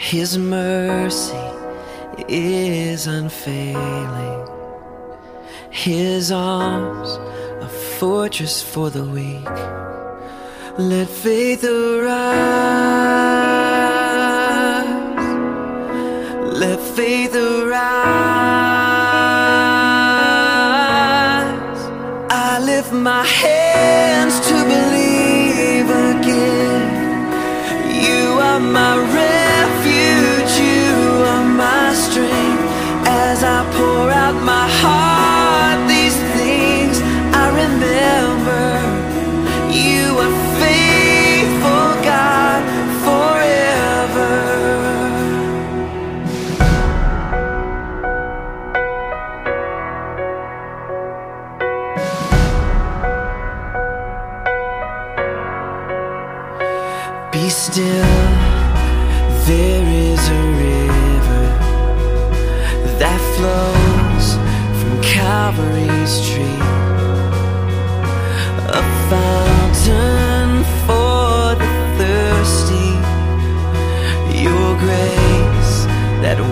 His mercy is unfailing. His arms, a fortress for the weak. Let faith arise. Let faith arise. I lift my my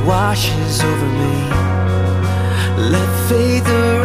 washes over me. Let faith arise.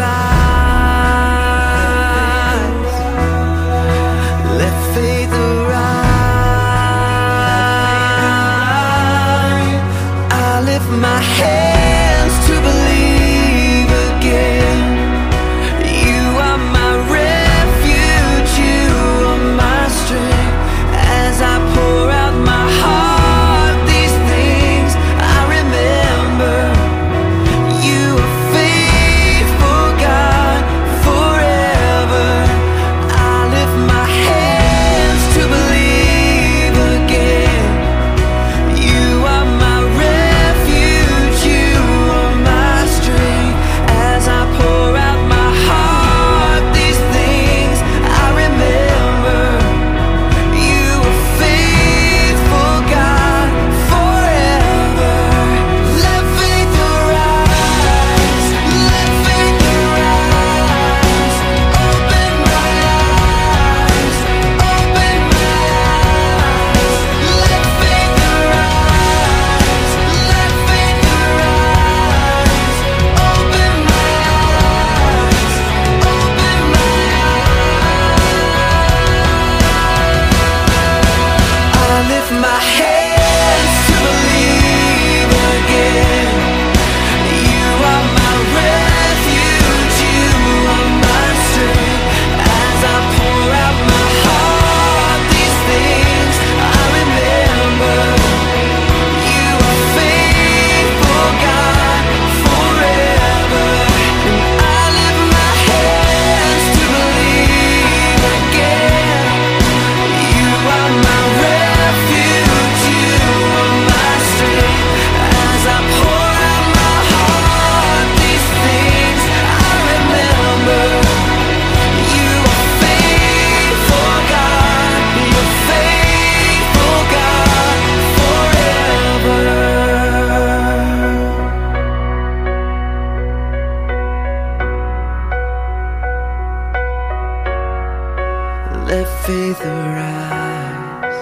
Let faith arise.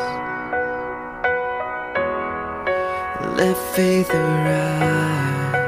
Let faith arise.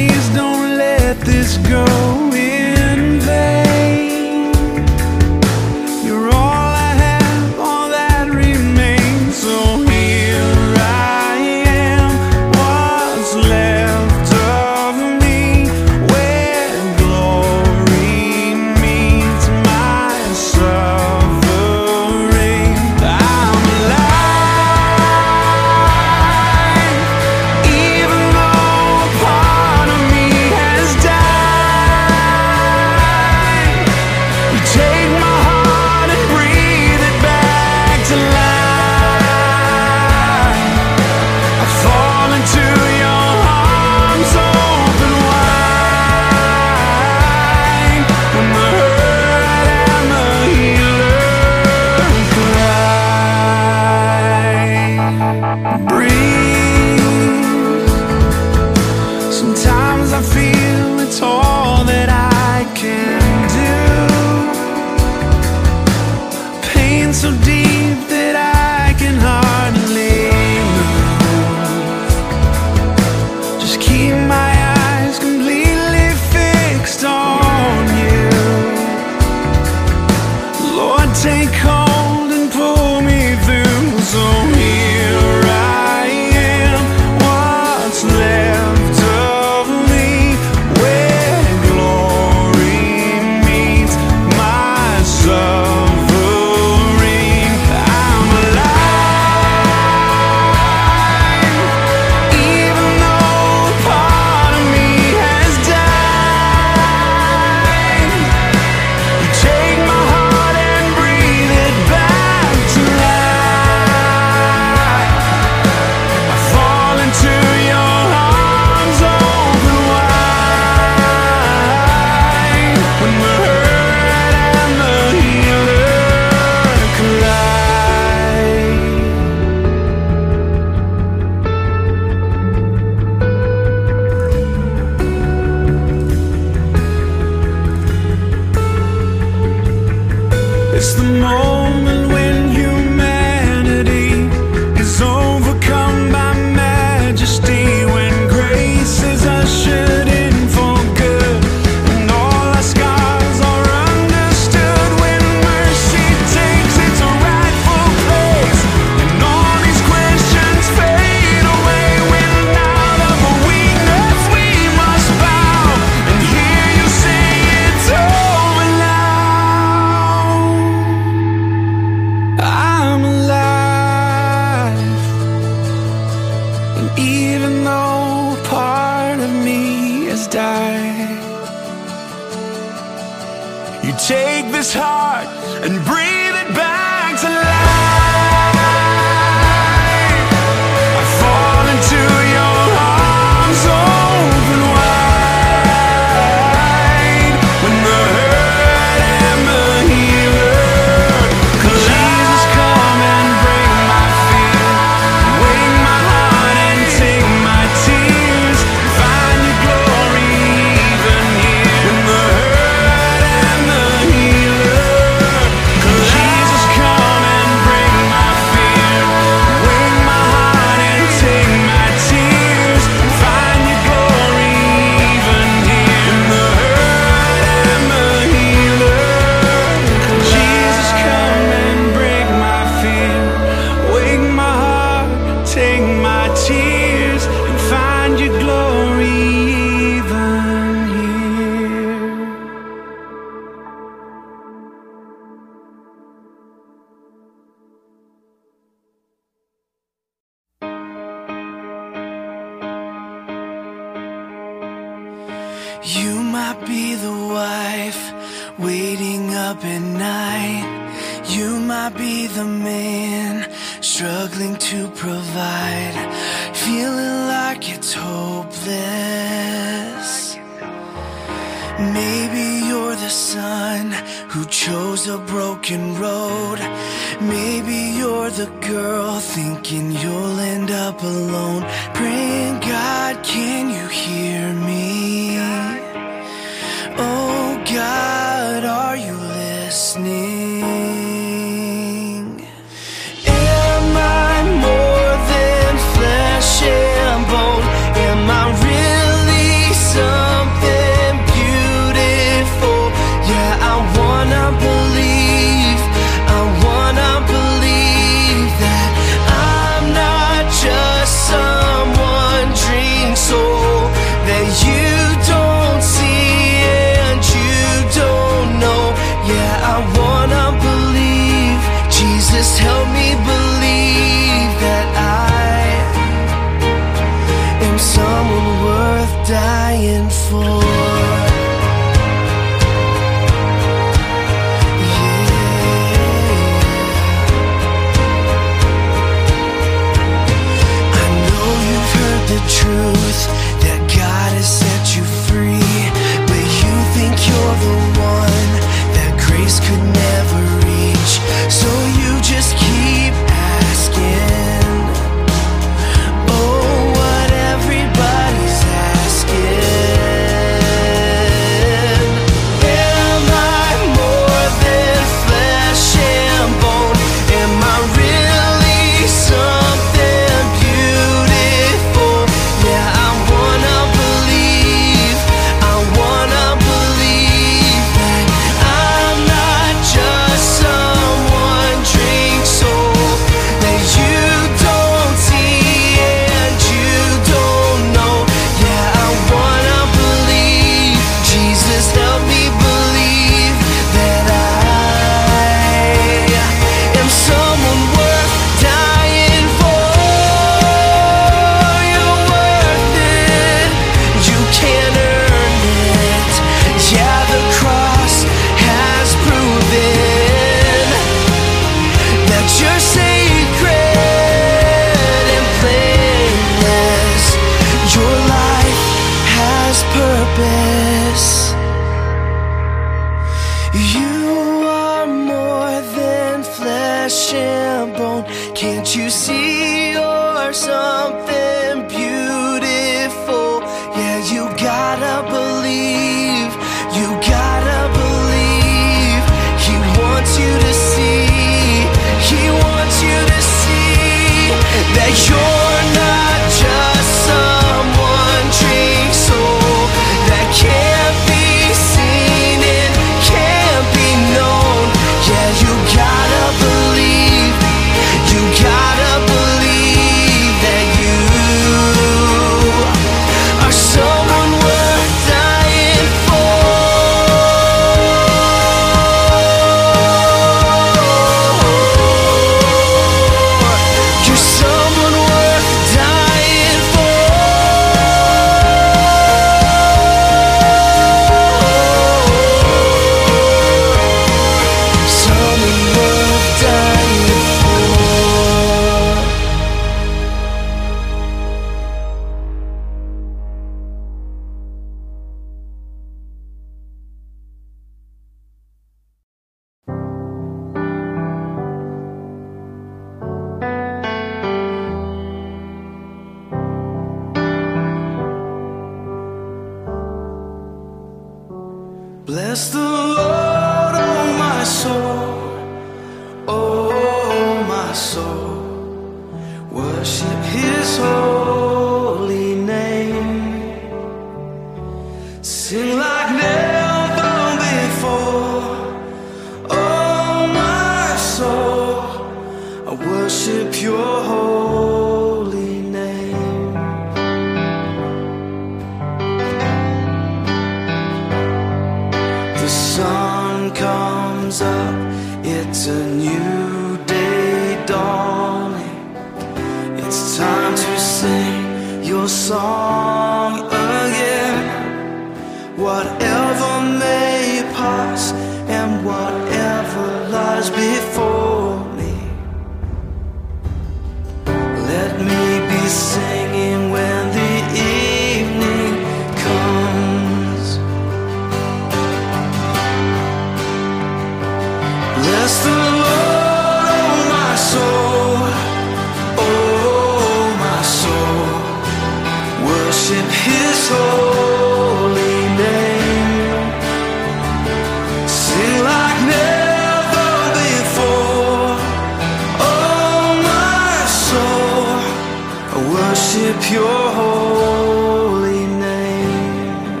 worship your holy name.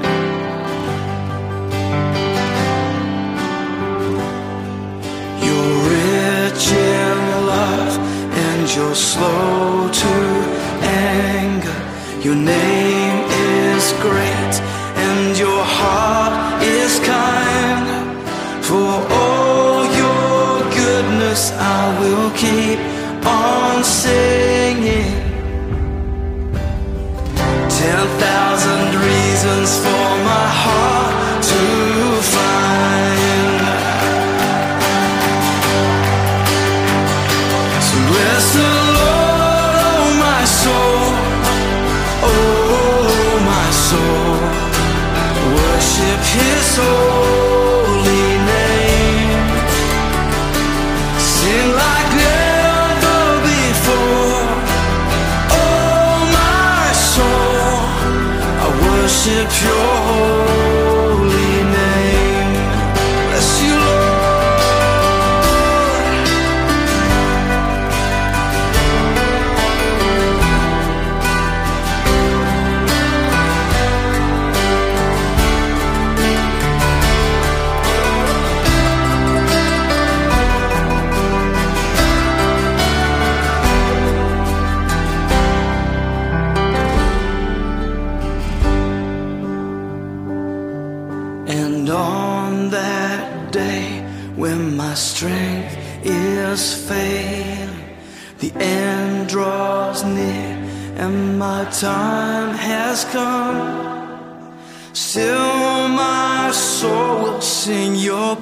You're rich in love and you're slow to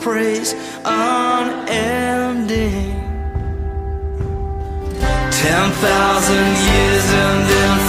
praise unending. Ten thousand years and then.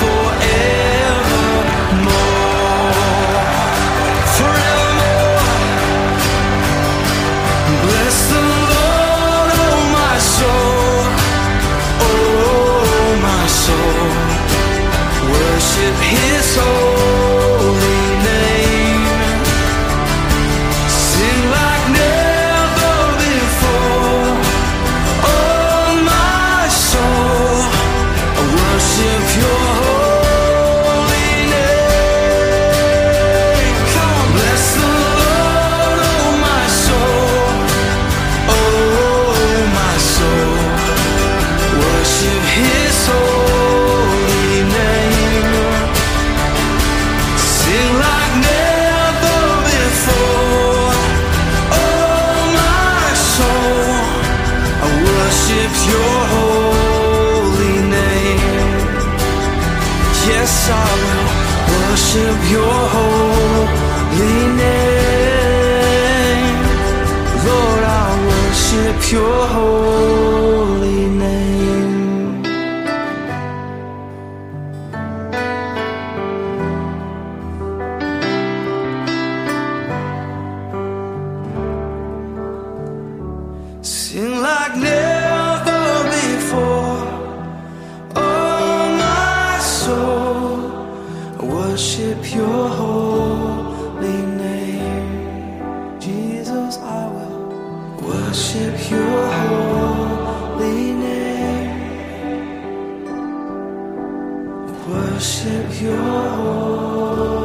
Worship your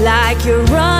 Like you're running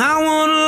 I wanna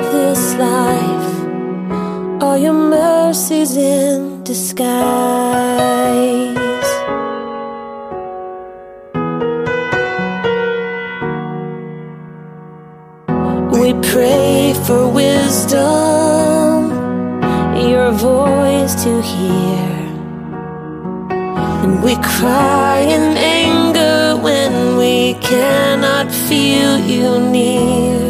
Of this life are your mercies in disguise? We pray for wisdom, your voice to hear. And we cry in anger when we cannot feel you near.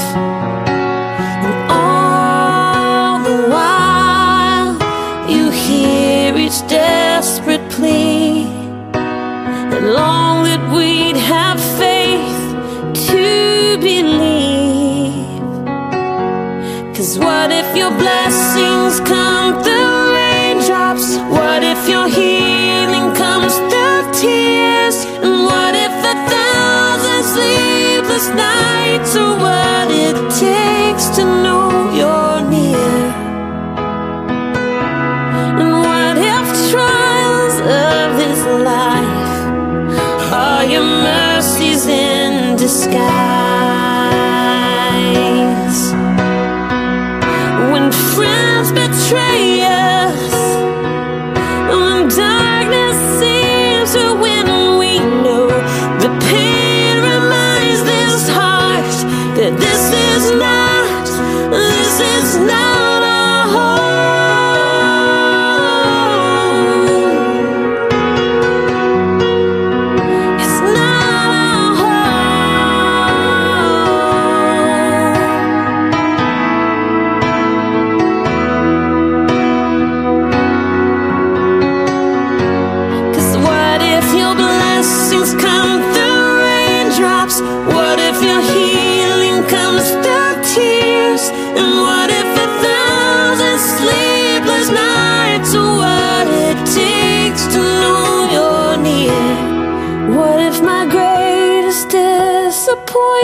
What if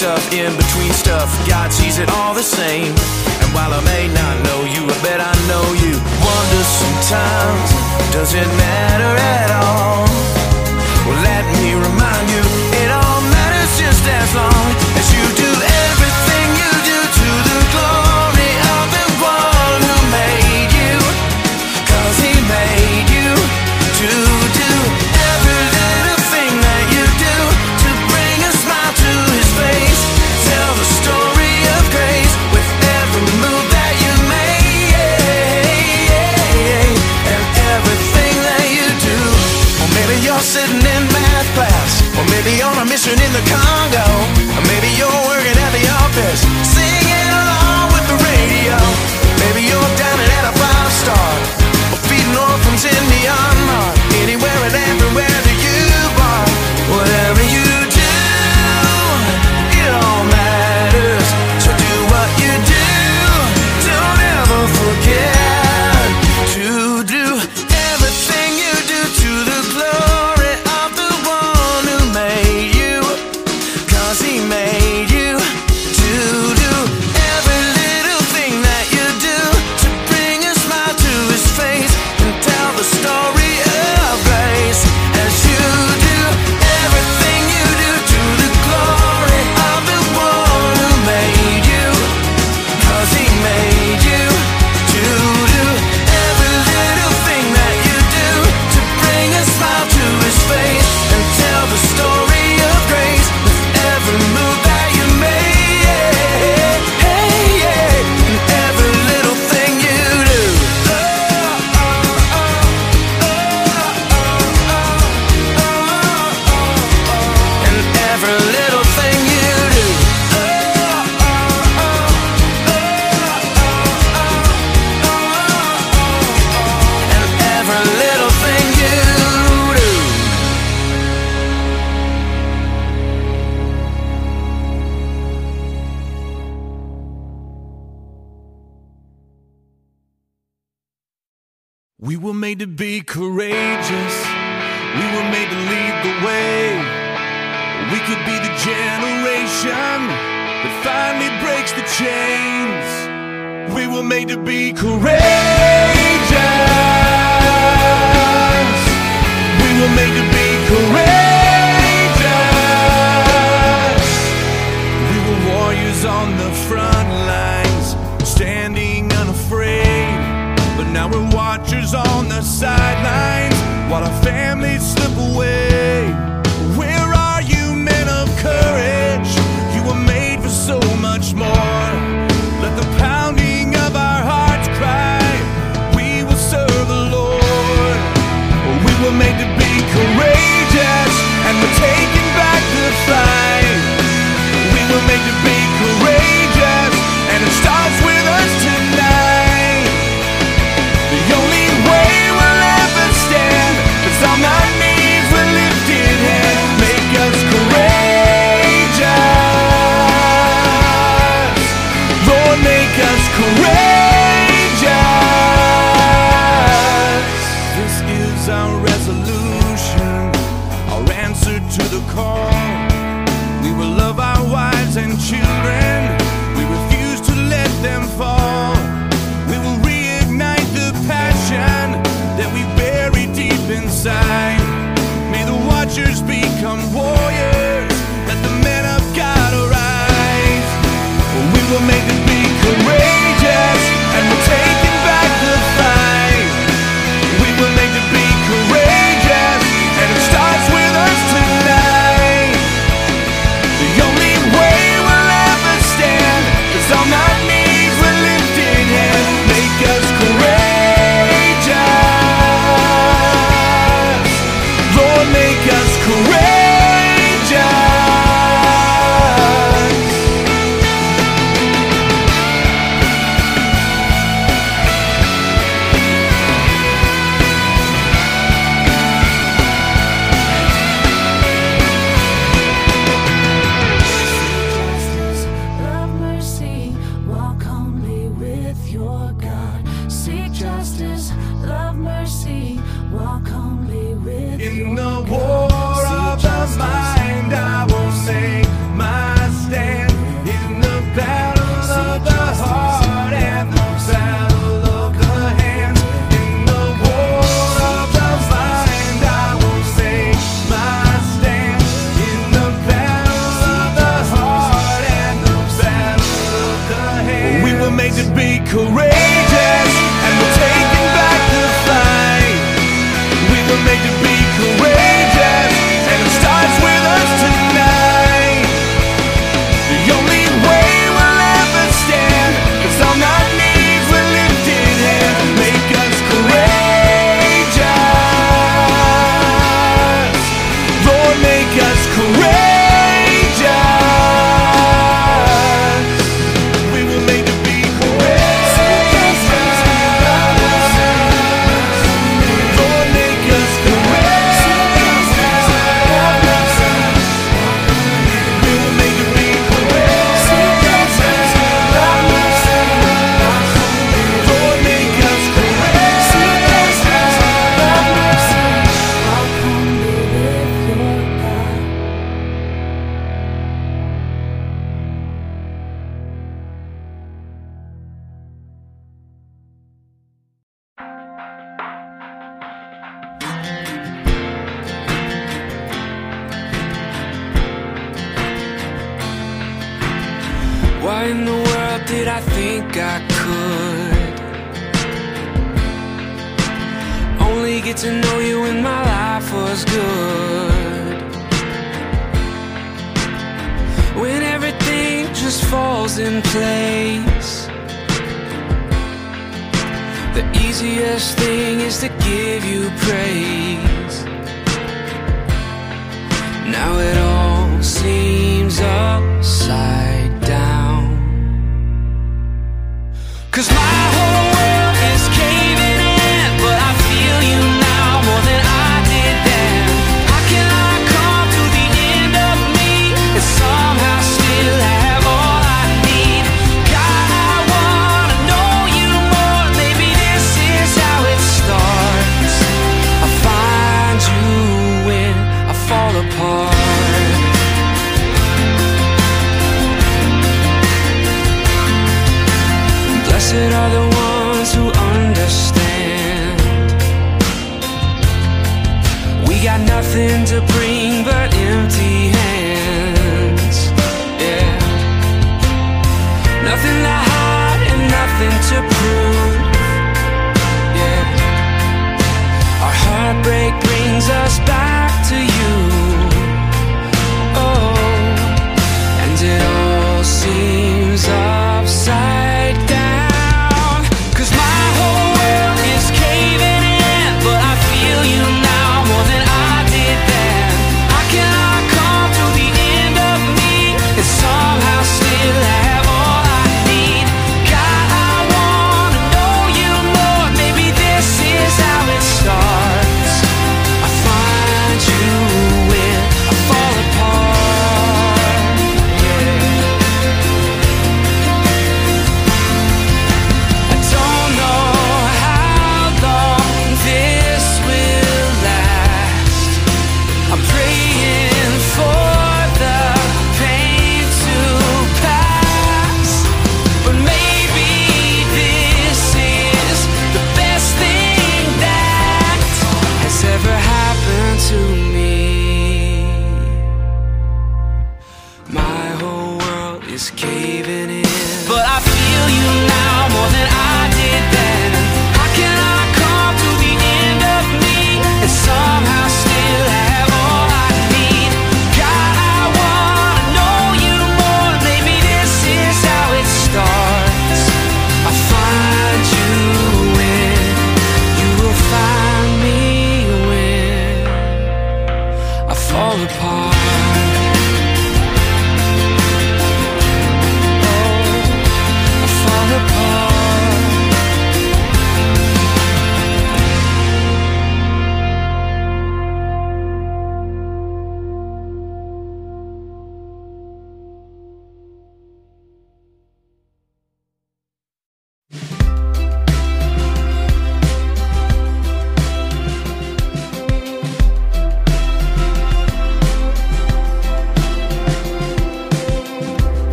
stuff, in between stuff. God sees it all the same. And while I may not know you, I bet I know you. Wonder sometimes, does it matter at all? Well, let me remind you, it all matters just as long as you do.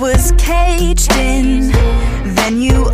Was caged in. Then you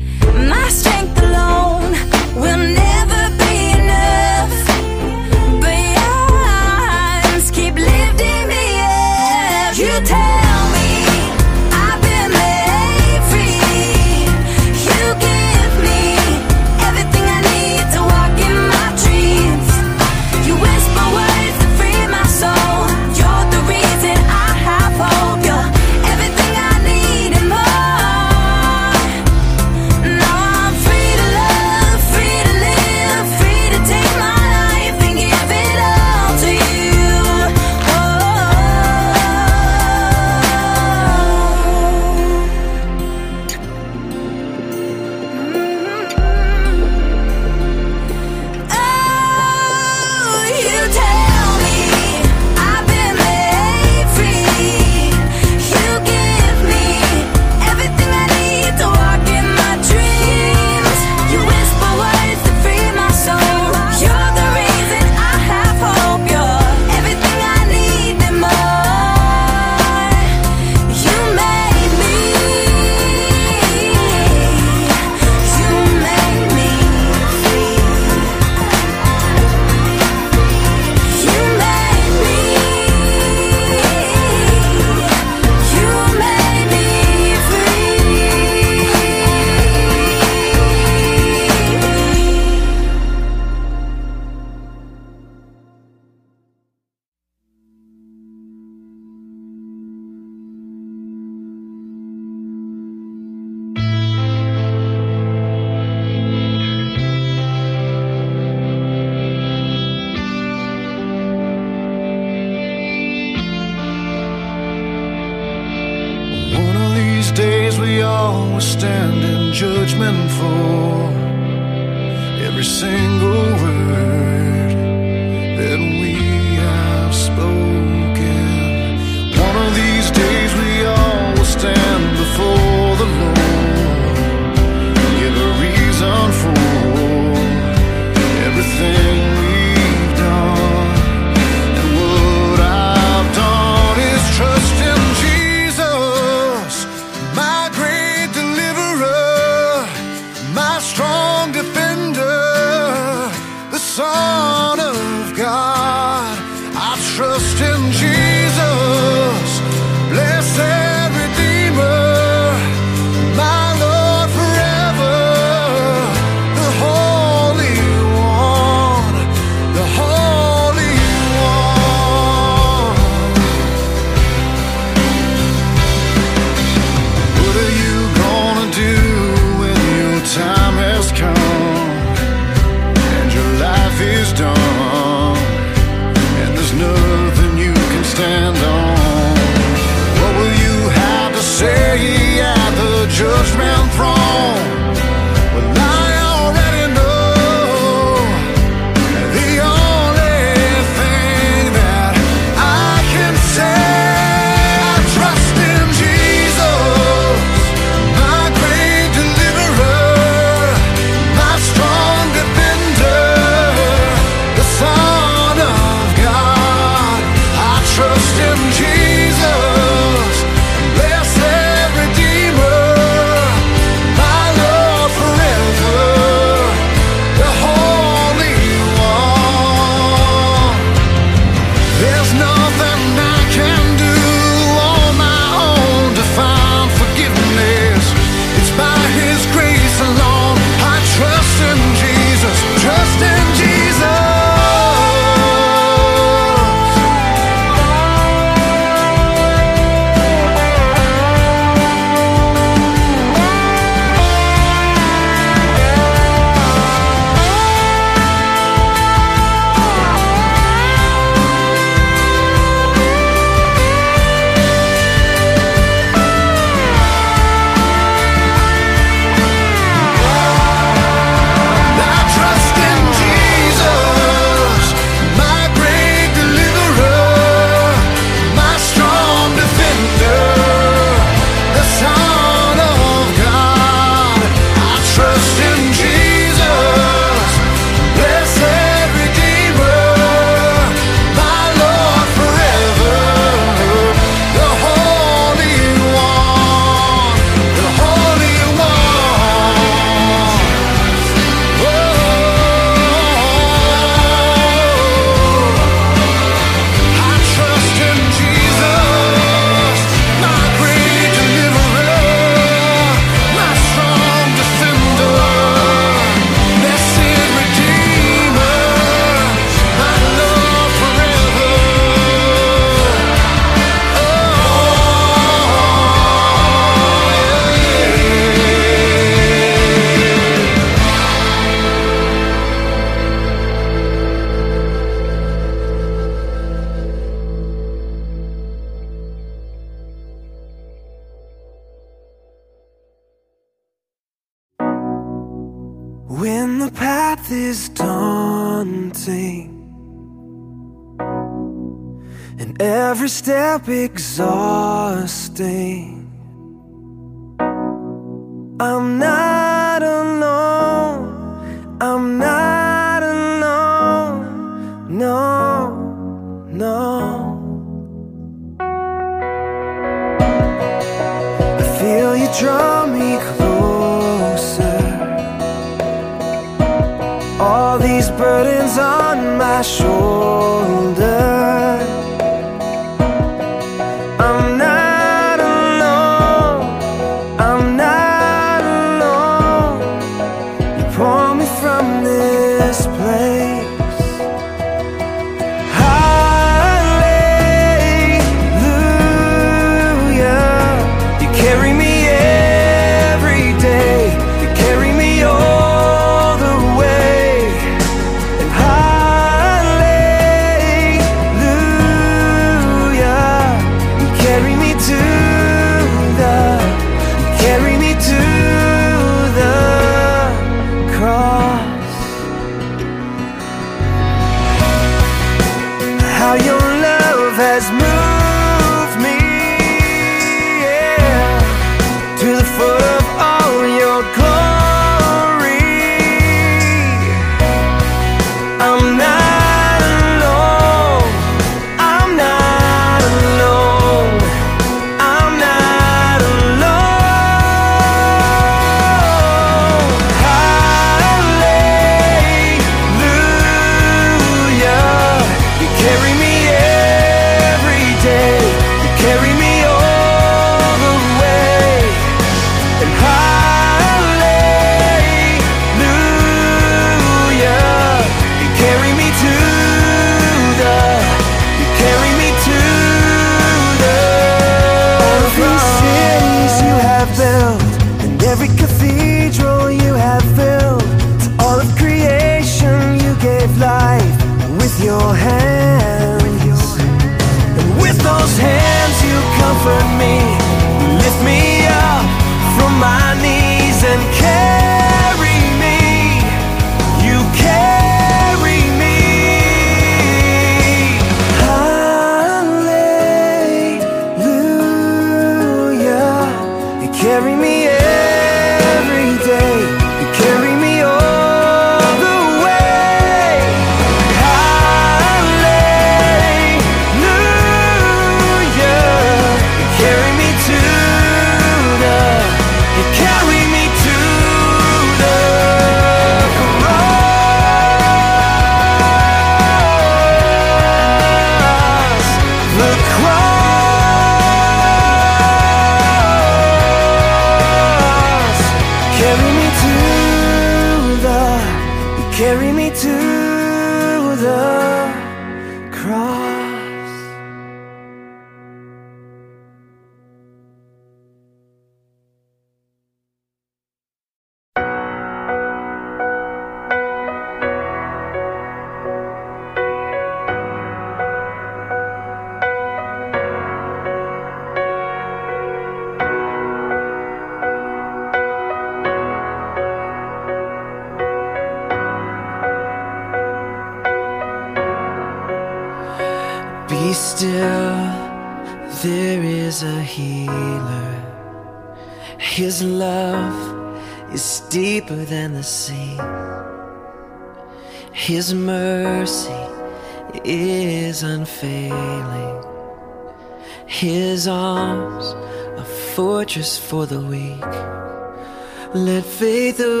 Let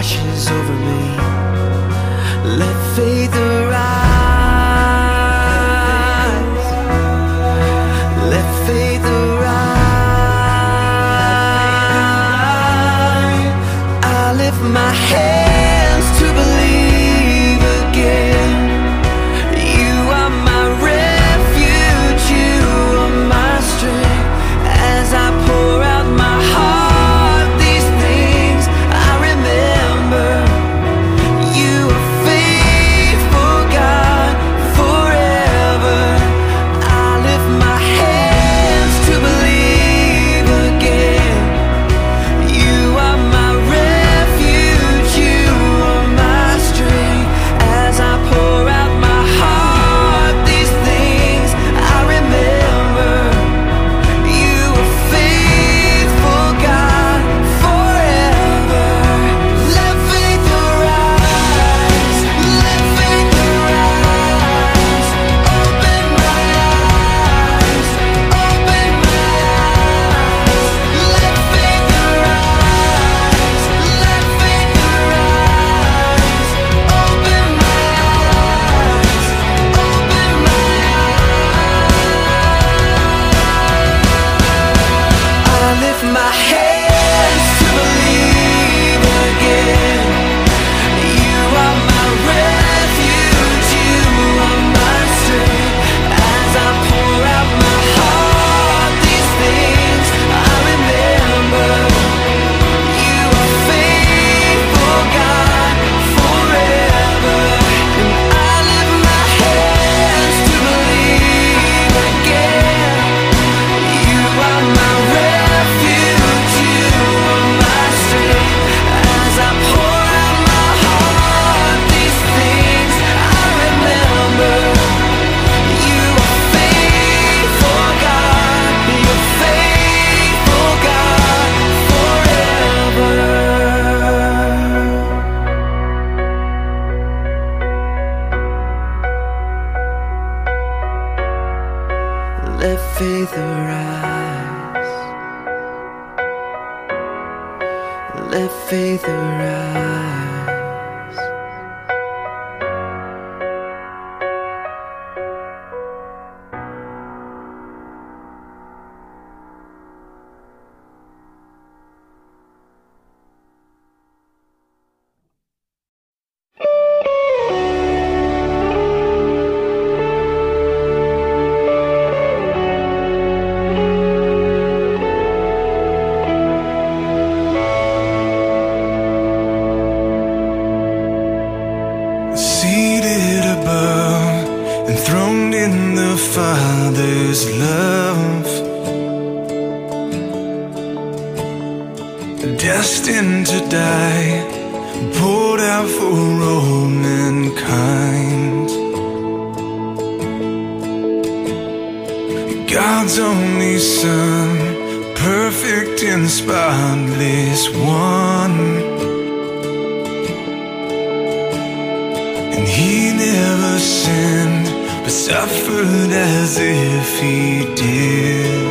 washes over me. Let faith arise. suffered as if he did.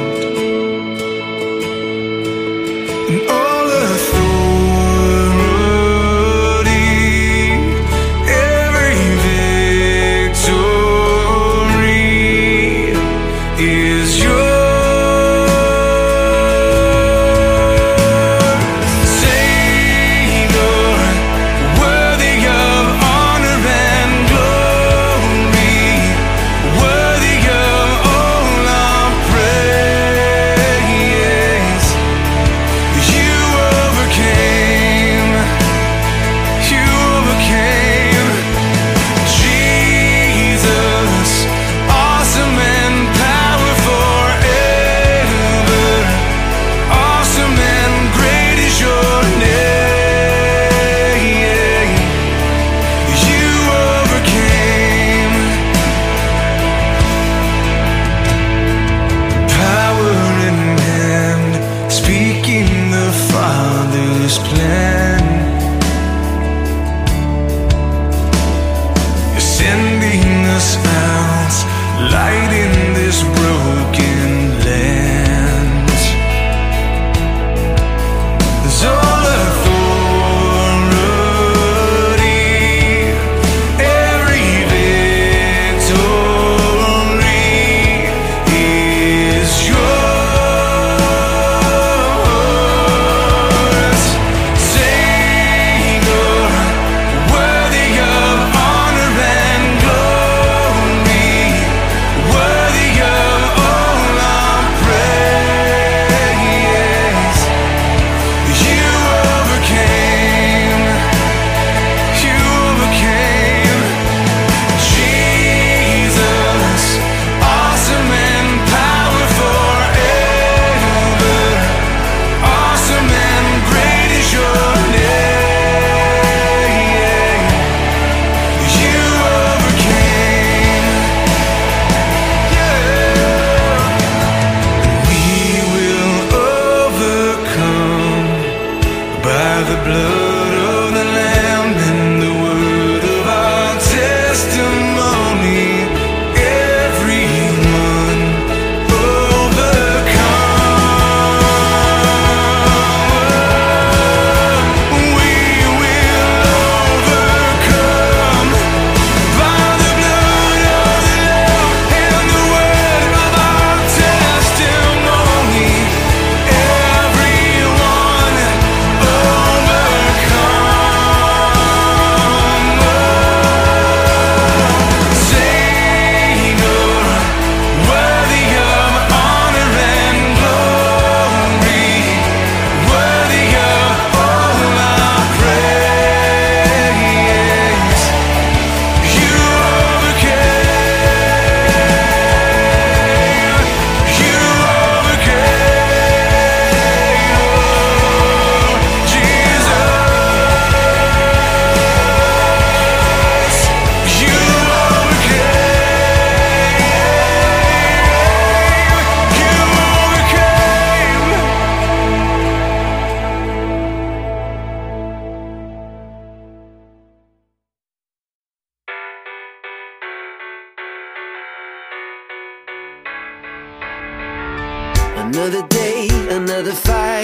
Another day, another fight.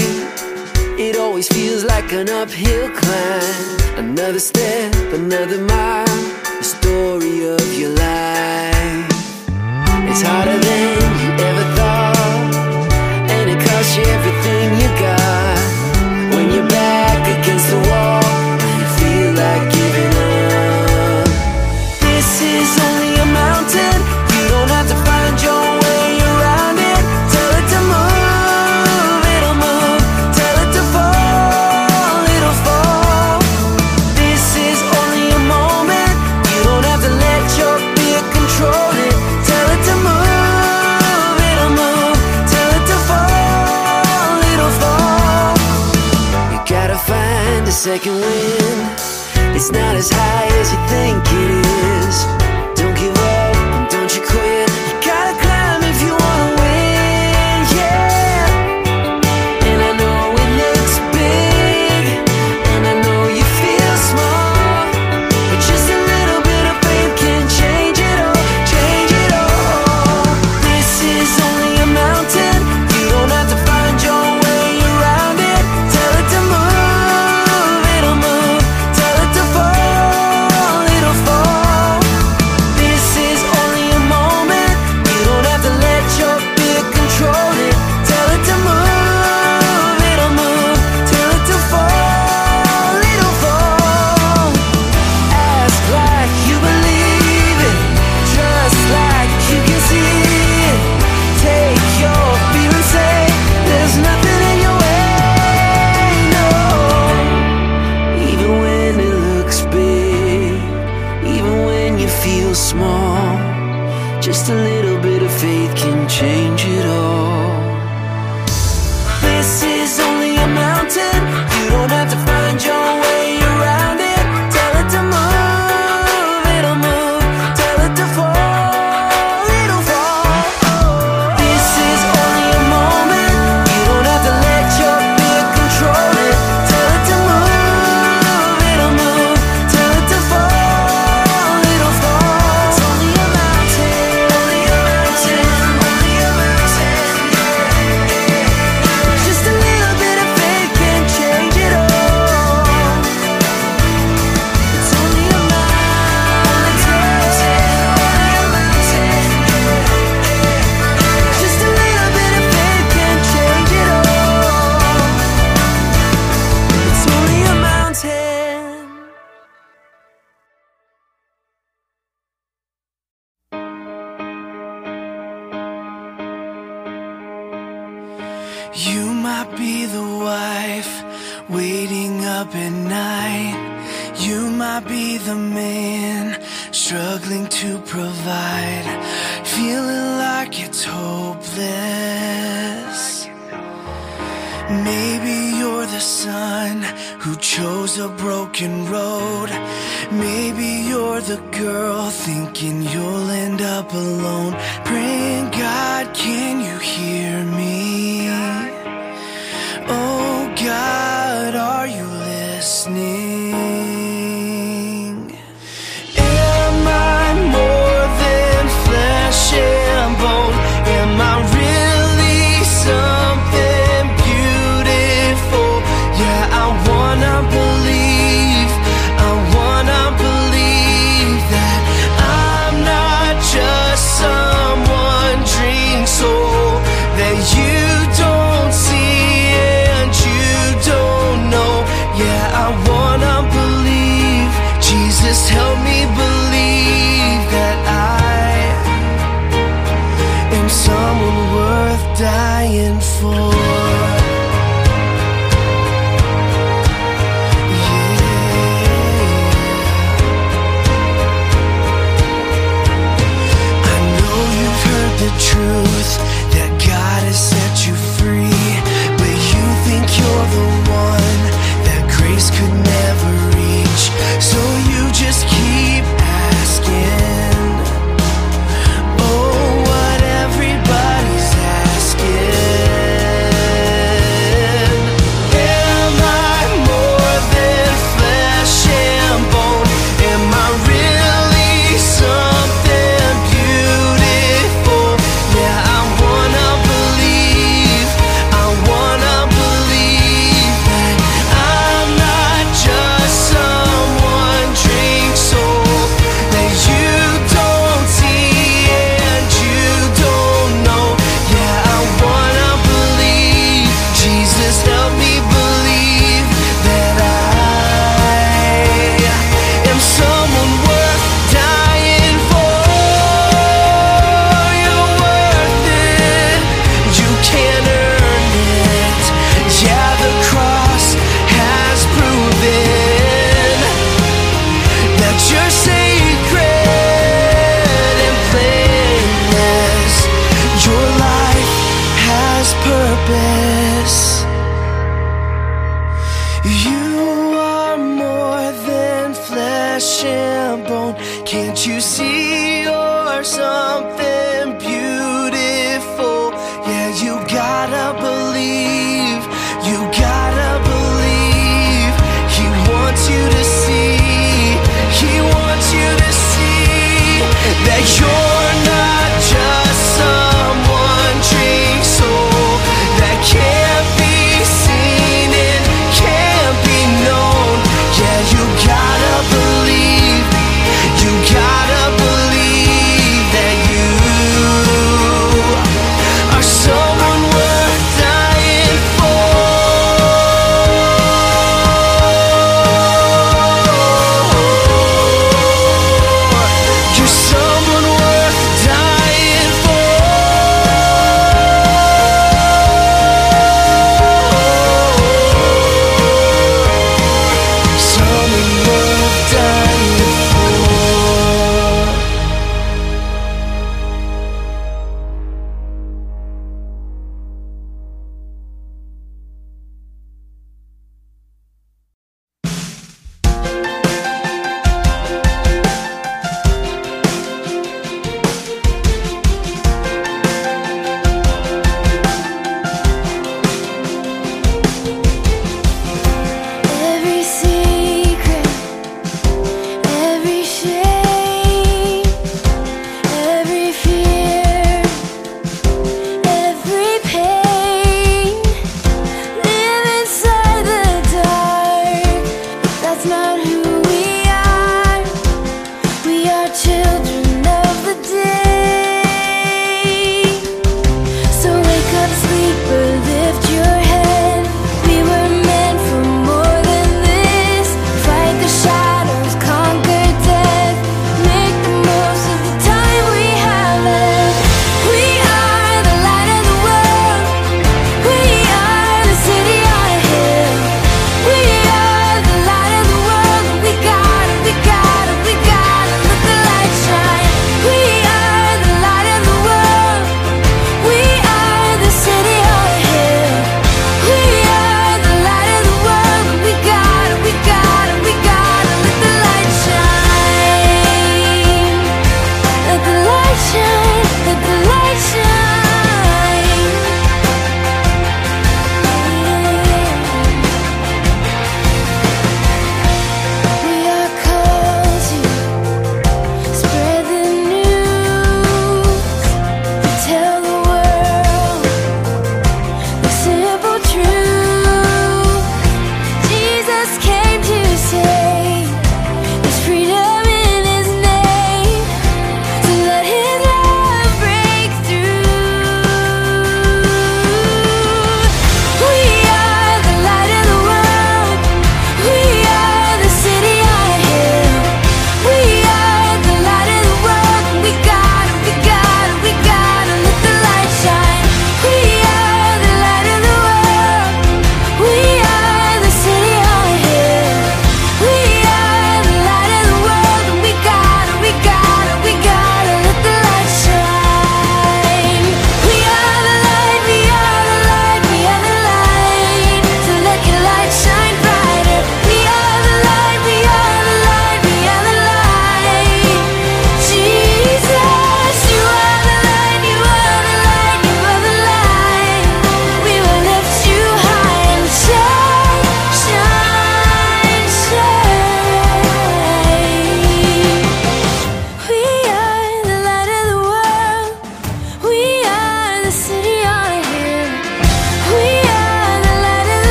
It always feels like an uphill climb. Another step, another mile. The story of your life. It's harder than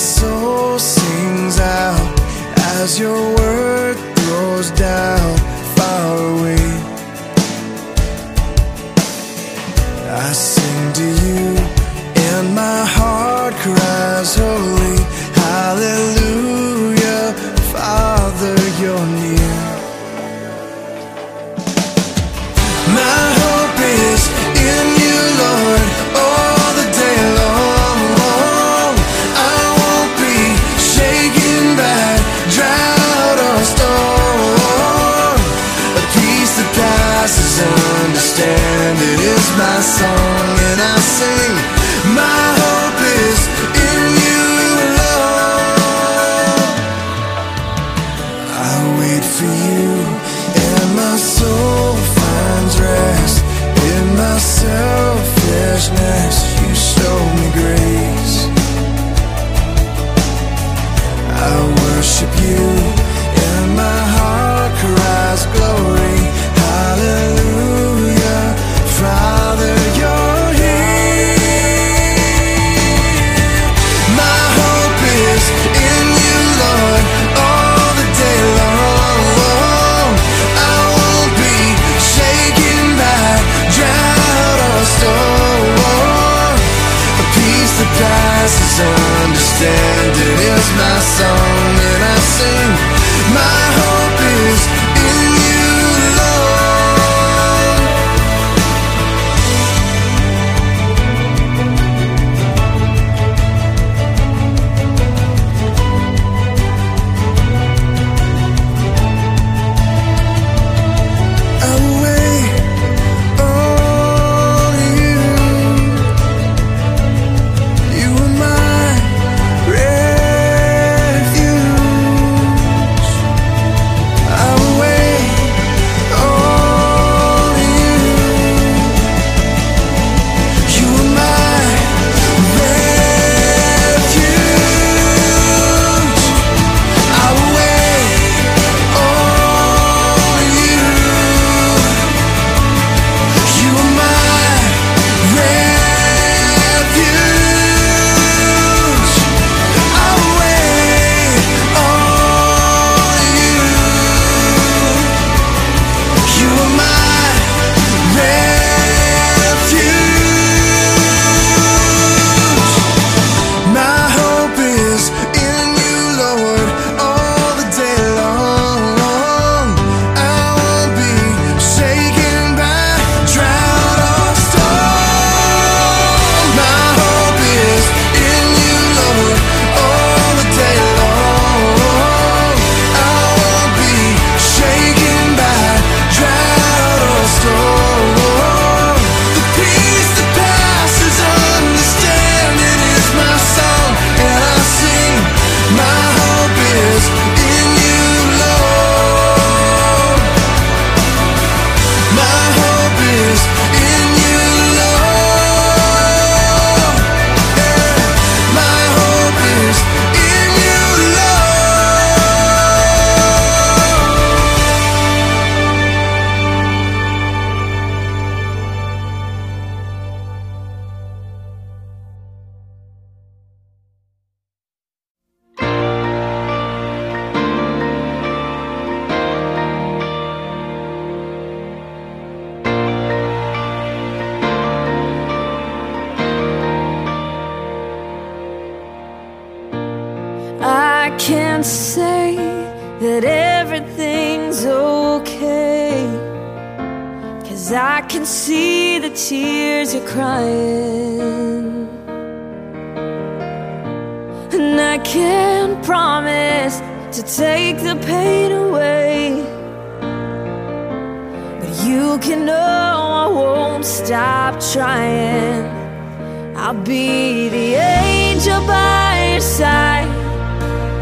soul sings out as your word throws down see the tears you're crying. And I can't promise to take the pain away. But you can know I won't stop trying. I'll be the angel by your side.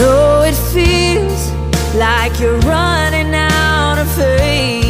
Know it feels like you're running out of faith.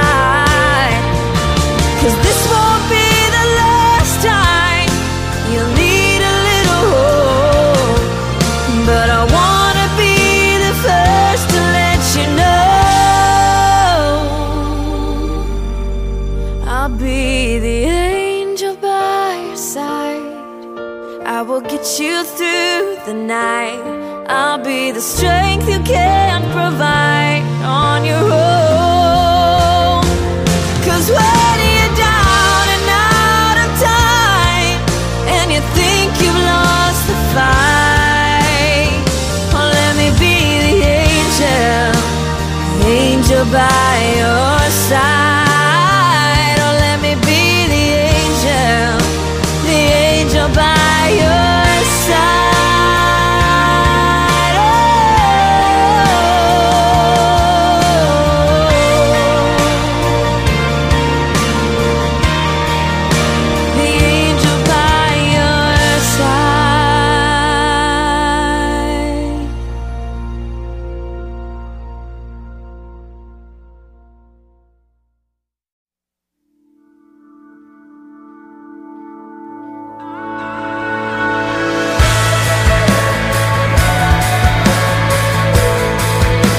The night. I'll be the strength you can't provide